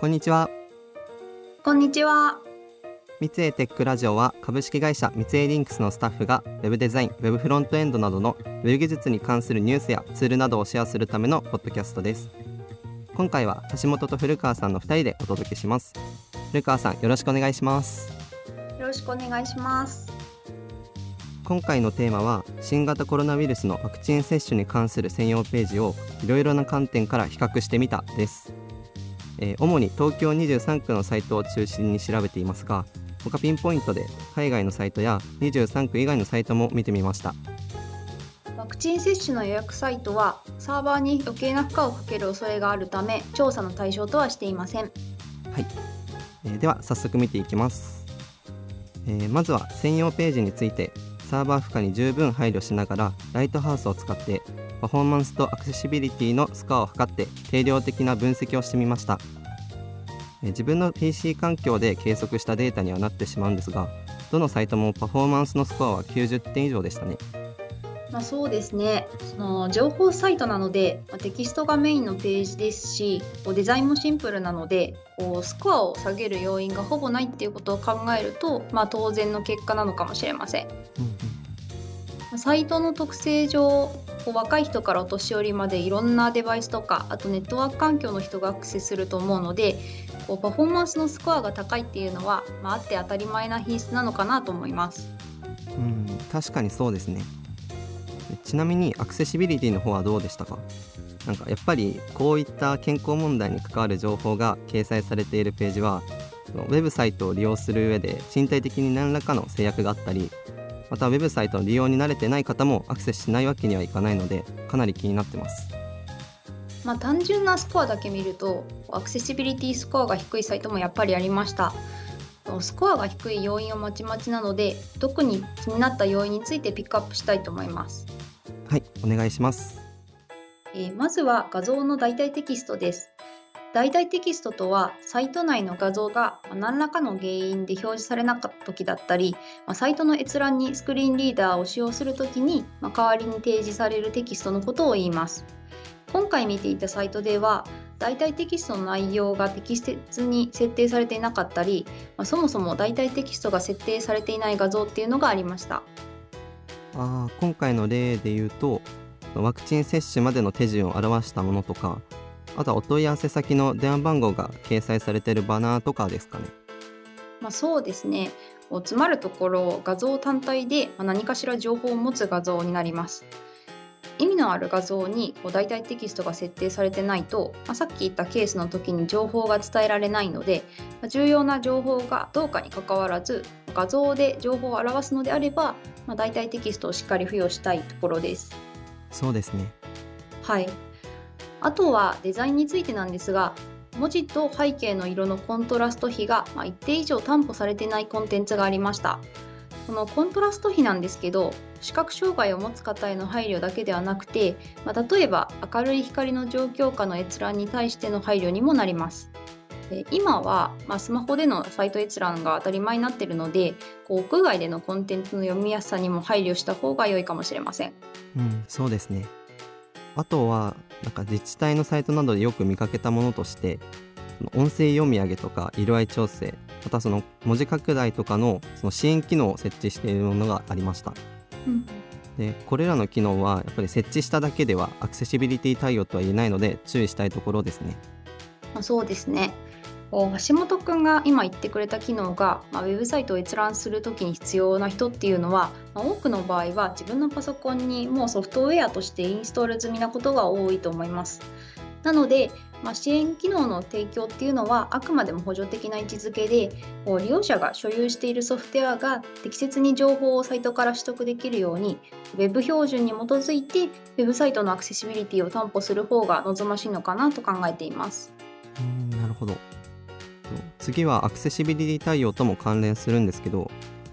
こんにちは。こんにちは。三井テックラジオは株式会社三井リンクスのスタッフが Web デザイン、Web フロントエンドなどの Web 技術に関するニュースやツールなどをシェアするためのポッドキャストです。今回は橋本と古川さんの2人でお届けします。古川さんよろしくお願いします。よろしくお願いします。今回のテーマは新型コロナウイルスのワクチン接種に関する専用ページをいろいろな観点から比較してみたですえー、主に東京23区のサイトを中心に調べていますが他ピンポイントで海外のサイトや23区以外のサイトも見てみました。ワクチン接種の予約サイトはサーバーに余計な負荷をかける恐れがあるため調査の対象とはしていません。はい、えー、では早速見ていきます、えー、まずは専用ページについてサーバー負荷に十分配慮しながらライトハウスを使ってパフォーマンスとアクセシビリティのスコアを測って定量的な分析をしてみました。自分の PC 環境で計測したデータにはなってしまうんですがどのサイトもパフォーマンスのスコアは90点以上でしたね。まあ、そうですね。その情報サイトなので、まあ、テキストがメインのページですしデザインもシンプルなのでこうスコアを下げる要因がほぼないっていうことを考えると、まあ、当然の結果なのかもしれません。うんうん、サイトの特性上こう若い人からお年寄りまでいろんなデバイスとかあとネットワーク環境の人がアクセスすると思うのでこうパフォーマンスのスコアが高いっていうのは、まあ、あって当たり前な品質なのかなと思います。うん確かにそうですねちなみにアクセシビリティの方はどうでしたか？なんかやっぱりこういった健康問題に関わる情報が掲載されているページはウェブサイトを利用する上で身体的に何らかの制約があったりまたウェブサイトの利用に慣れてない方もアクセスしないわけにはいかないのでかなり気になってます。まあ、単純なスコアだけ見るとアクセシビリティスコアが低いサイトもやっぱりありました。スコアが低い要因をまちまちなので特に気になった要因についてピックアップしたいと思います。はいお願いします、えー、まずは画像の代替テキストです代替テキストとはサイト内の画像が何らかの原因で表示されなかった時だったりサイトの閲覧にスクリーンリーダーを使用する時に代わりに提示されるテキストのことを言います。今回見ていたサイトでは代替テキストの内容が適切に設定されていなかったり、そもそも代替テキストが設定されていない画像っていうのがありました。あ今回の例で言うとワクチン接種までの手順を表したものとかあとはお問い合わせ先の電話番号が掲載されているバナーとかですかね。まあ、そうですね。つまるところ画像単体で何かしら情報を持つ画像になります。意味のある画像に代替テキストが設定されてないと、まあ、さっき言ったケースの時に情報が伝えられないので、まあ、重要な情報がどうかにかかわらず画像で情報を表すのであれば、まあ、代替テキストをしっかり付与したいところです。そうですねはいあとはデザインについてなんですが文字と背景の色のコントラスト比がま一定以上担保されてないコンテンツがありました。このコントラスト比なんですけど視覚障害を持つ方への配慮だけではなくて、まあ、例えば明るい光の状況下の閲覧に対しての配慮にもなります。今は、まあ、スマホでのサイト閲覧が当たり前になっているのでこう屋外でのコンテンツの読みやすさにも配慮した方が良いかもしれません。うん、そうですね。あとはなんか自治体のサイトなどでよく見かけたものとして音声読み上げとか色合い調整またその文字拡大とかのその支援機能を設置しているものがありました。うん、でこれらの機能はやっぱり設置しただけではアクセシビリティ対応とは言えないので注意したいところですね。あそうですね橋本くんが今言ってくれた機能が、まあ、ウェブサイトを閲覧するときに必要な人っていうのは、まあ、多くの場合は自分のパソコンにもうソフトウェアとしてインストール済みなことが多いと思います。なので、まあ、支援機能の提供っていうのはあくまでも補助的な位置づけで利用者が所有しているソフトウェアが適切に情報をサイトから取得できるように Web 標準に基づいて Web サイトのアクセシビリティを担保する方が望ましいのかなと考えています。うんなるほど次はアクセシビリティ対応とも関連するんですけど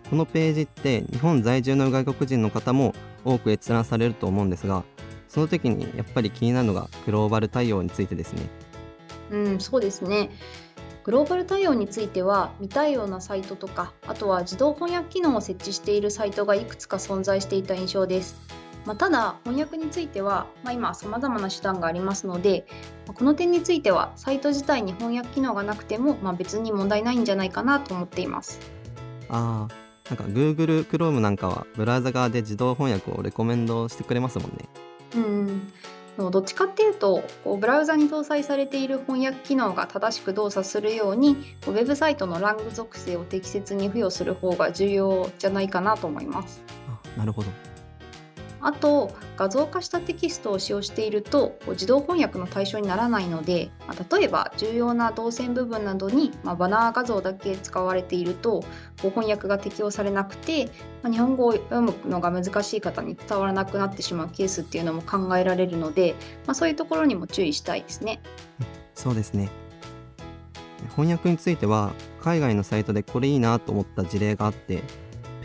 このページって日本在住の外国人の方も多く閲覧されると思うんですがその時にやっぱり気になるのがグローバル対応についてですね。うん、そうですね。グローバル対応については未対応なサイトとかあとは自動翻訳機能を設置しているサイトがいくつか存在していた印象です。まあ、ただ翻訳については、まあ、今さまざまな手段がありますのでこの点についてはサイト自体に翻訳機能がなくても、まあ、別に問題ないんじゃないかなと思っています。あなんか Google Chrome なんかはブラウザ側で自動翻訳をレコメンドしてくれますもんね。うんどっちかっていうとこうブラウザに搭載されている翻訳機能が正しく動作するようにウェブサイトのラング属性を適切に付与する方が重要じゃないかなと思います。あなるほどあと画像化したテキストを使用していると自動翻訳の対象にならないので例えば重要な動線部分などにまバナー画像だけ使われていると翻訳が適用されなくてま日本語を読むのが難しい方に伝わらなくなってしまうケースっていうのも考えられるので、まあ、そういうところにも注意したいですね。そうですね翻訳については海外のサイトでこれいいなと思った事例があって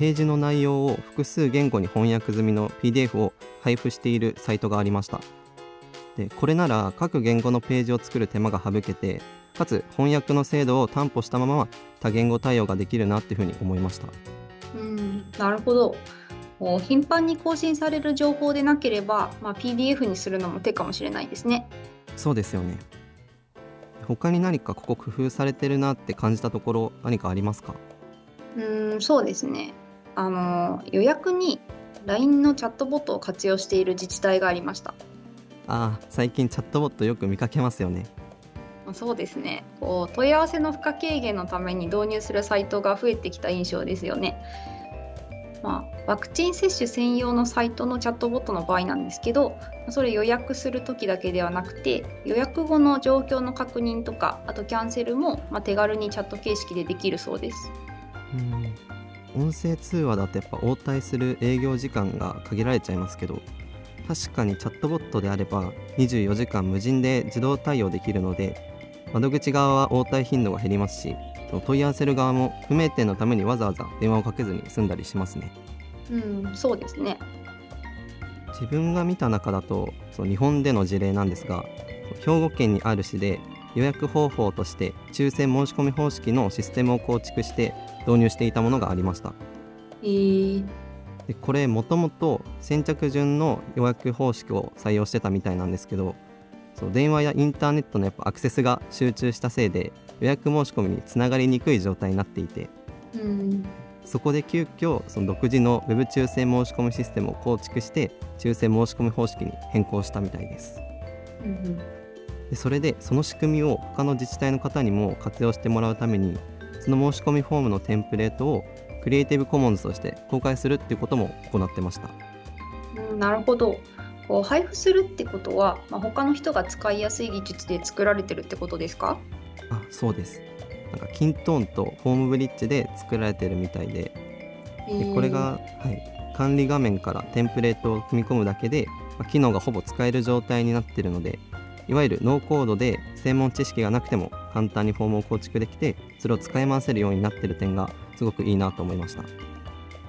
ページの内容を複数言語に翻訳済みの PDF を配布しているサイトがありました。でこれなら各言語のページを作る手間が省けてかつ翻訳の精度を担保したまま多言語対応ができるなっていうふうに思いました。うんなるほど。頻繁に更新される情報でなければ、まあ、PDF にするのも手かもしれないですね。そうですよね。他に何かここ工夫されてるなって感じたところ何かありますか？うんそうですねあの予約に LINE のチャットボットを活用している自治体がありました。ああ最近チャットボットよく見かけますよね。そうですね。こう問い合わせの負荷軽減のために導入するサイトが増えてきた印象ですよね。まあ、ワクチン接種専用のサイトのチャットボットの場合なんですけどそれ予約する時だけではなくて予約後の状況の確認とかあとキャンセルも、まあ、手軽にチャット形式でできるそうです。うん音声通話だとやっぱ応対する営業時間が限られちゃいますけど確かにチャットボットであれば24時間無人で自動対応できるので窓口側は応対頻度が減りますし問い合わせる側も不明点のためにわざわざ電話をかけずに済んだりしますね。うんそうですね自分が見た中だとその日本での事例なんですが兵庫県にある市で予約方法として抽選申し込み方式のシステムを構築して導入していたものがありました。えー、でこれもともと先着順の予約方式を採用してたみたいなんですけどそう電話やインターネットのやっぱアクセスが集中したせいで予約申し込みにつながりにくい状態になっていて、うん、そこで急遽その独自の Web 抽選申し込みシステムを構築して抽選申し込み方式に変更したみたいです。うんでそれでその仕組みを他の自治体の方にも活用してもらうためにその申し込みフォームのテンプレートをクリエイティブコモンズとして公開するっていうことも行ってました。うん、なるほど。こう配布するってことは、まあ、他の人が使いやすい技術で作られてるってことですか？あそうです。なんかキントーンとホームブリッジで作られてるみたいででこれが、はい、管理画面からテンプレートを組み込むだけで、まあ、機能がほぼ使える状態になってるのでいわゆるノーコードで専門知識がなくても簡単にフォームを構築できてそれを使い回せるようになってる点がすごくいいなと思いました。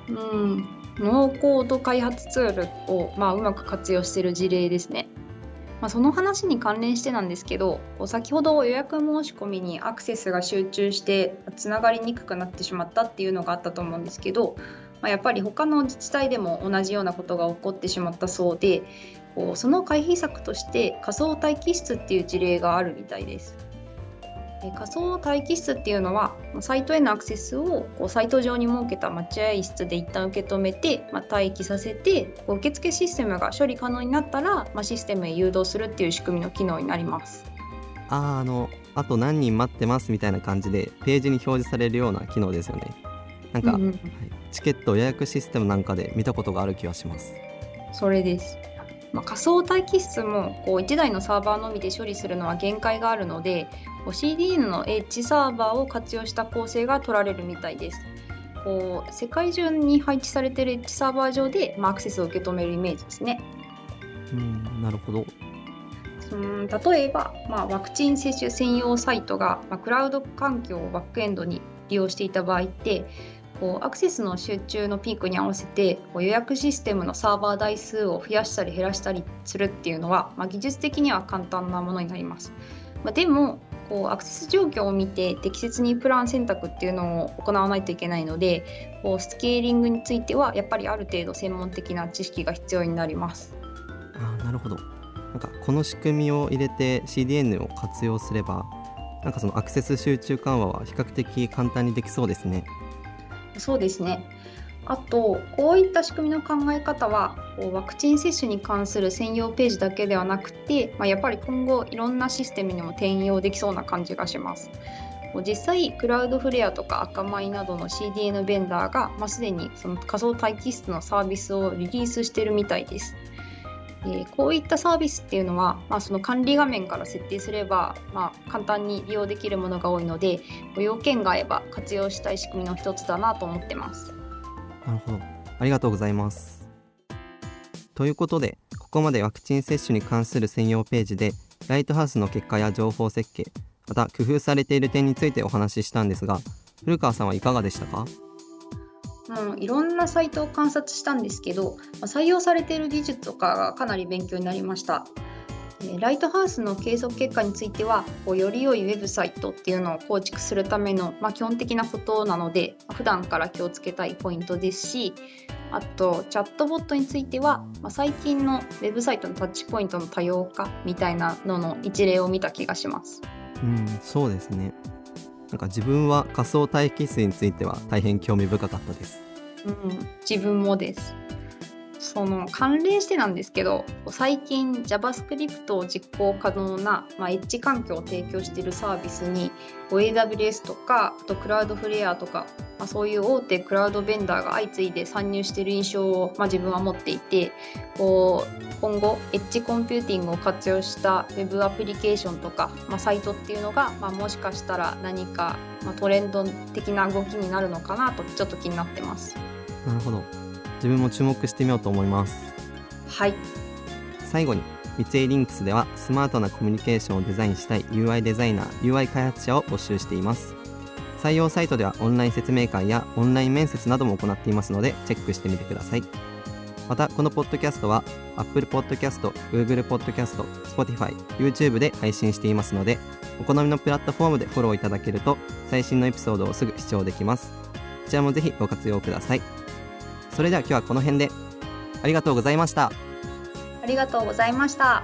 うんノーコード開発ツールを、まあ、うまく活用している事例ですね。まあ、その話に関連してなんですけど先ほど予約申し込みにアクセスが集中してつながりにくくなってしまったっていうのがあったと思うんですけど、まあ、やっぱり他の自治体でも同じようなことが起こってしまったそうでこうその回避策として仮想待機室っていう事例があるみたいです。仮想待機室っていうのはサイトへのアクセスをこうサイト上に設けた待合室で一旦受け止めて、まあ、待機させてこう受付システムが処理可能になったら、まあ、システムへ誘導するっていう仕組みの機能になります。ああのあと何人待ってますみたいな感じでページに表示されるような機能ですよね。なんか、うんうんはい、チケット予約システムなんかで見たことがある気がします。それです。まあ、仮想待機室もこう1台のサーバーのみで処理するのは限界があるので CDN の H サーバーを活用した構成が取られるみたいです。こう世界中に配置されている H サーバー上で、まあ、アクセスを受け止めるイメージですね。うんなるほどうん例えば、まあ、ワクチン接種専用サイトが、まあ、クラウド環境をバックエンドに利用していた場合ってこうアクセスの集中のピークに合わせてこう予約システムのサーバー台数を増やしたり減らしたりするっていうのは、まあ、技術的には簡単なものになります。まあ、でもこうアクセス状況を見て適切にプラン選択っていうのを行わないといけないのでこうスケーリングについてはやっぱりある程度専門的な知識が必要になります。あなるほどなんかこの仕組みを入れて CDN を活用すればなんかそのアクセス集中緩和は比較的簡単にできそうですね。そうですねあとこういった仕組みの考え方はワクチン接種に関する専用ページだけではなくて、まあ、やっぱり今後いろんなシステムにも転用できそうな感じがします。実際クラウドフレアとか赤米などの CDN ベンダーが、まあ、すでにその仮想待機室のサービスをリリースしてるみたいです。えこういったサービスっていうのは、まあ、その管理画面から設定すれば、まあ、簡単に利用できるものが多いので要件が合えば活用したい仕組みの一つだなと思ってます。なるほどありがとうございます。ということでここまでワクチン接種に関する専用ページでライトハウスの結果や情報設計また工夫されている点についてお話ししたんですが古川さんはいかがでしたか？う、いろんなサイトを観察したんですけど、採用されている技術とかがかなり勉強になりました。ライトハウスの計測結果についてはこうより良いウェブサイトっていうのを構築するための、まあ、基本的なことなので普段から気をつけたいポイントですしあとチャットボットについては、まあ、最近のウェブサイトのタッチポイントの多様化みたいなのの一例を見た気がします。うん、そうですねなんか自分は仮想待機室については大変興味深かったです。うん、自分もです。その関連してなんですけど最近 JavaScript を実行可能な、まあ、エッジ環境を提供しているサービスに AWS とかあと Cloudflare とか、まあ、そういう大手クラウドベンダーが相次いで参入している印象を、まあ、自分は持っていてこう今後エッジコンピューティングを活用した Web アプリケーションとか、まあ、サイトっていうのが、まあ、もしかしたら何か、まあ、トレンド的な動きになるのかなとちょっと気になってます。なるほど自分も注目してみようと思います。はい。最後に三井リンクスではスマートなコミュニケーションをデザインしたい UI デザイナー UI 開発者を募集しています。採用サイトではオンライン説明会やオンライン面接なども行っていますのでチェックしてみてください。またこのポッドキャストは Apple Podcast、Google Podcast、Spotify、YouTube で配信していますのでお好みのプラットフォームでフォローいただけると最新のエピソードをすぐ視聴できます。こちらもぜひご活用くださいそれでは今日はこの辺でありがとうございましたありがとうございました。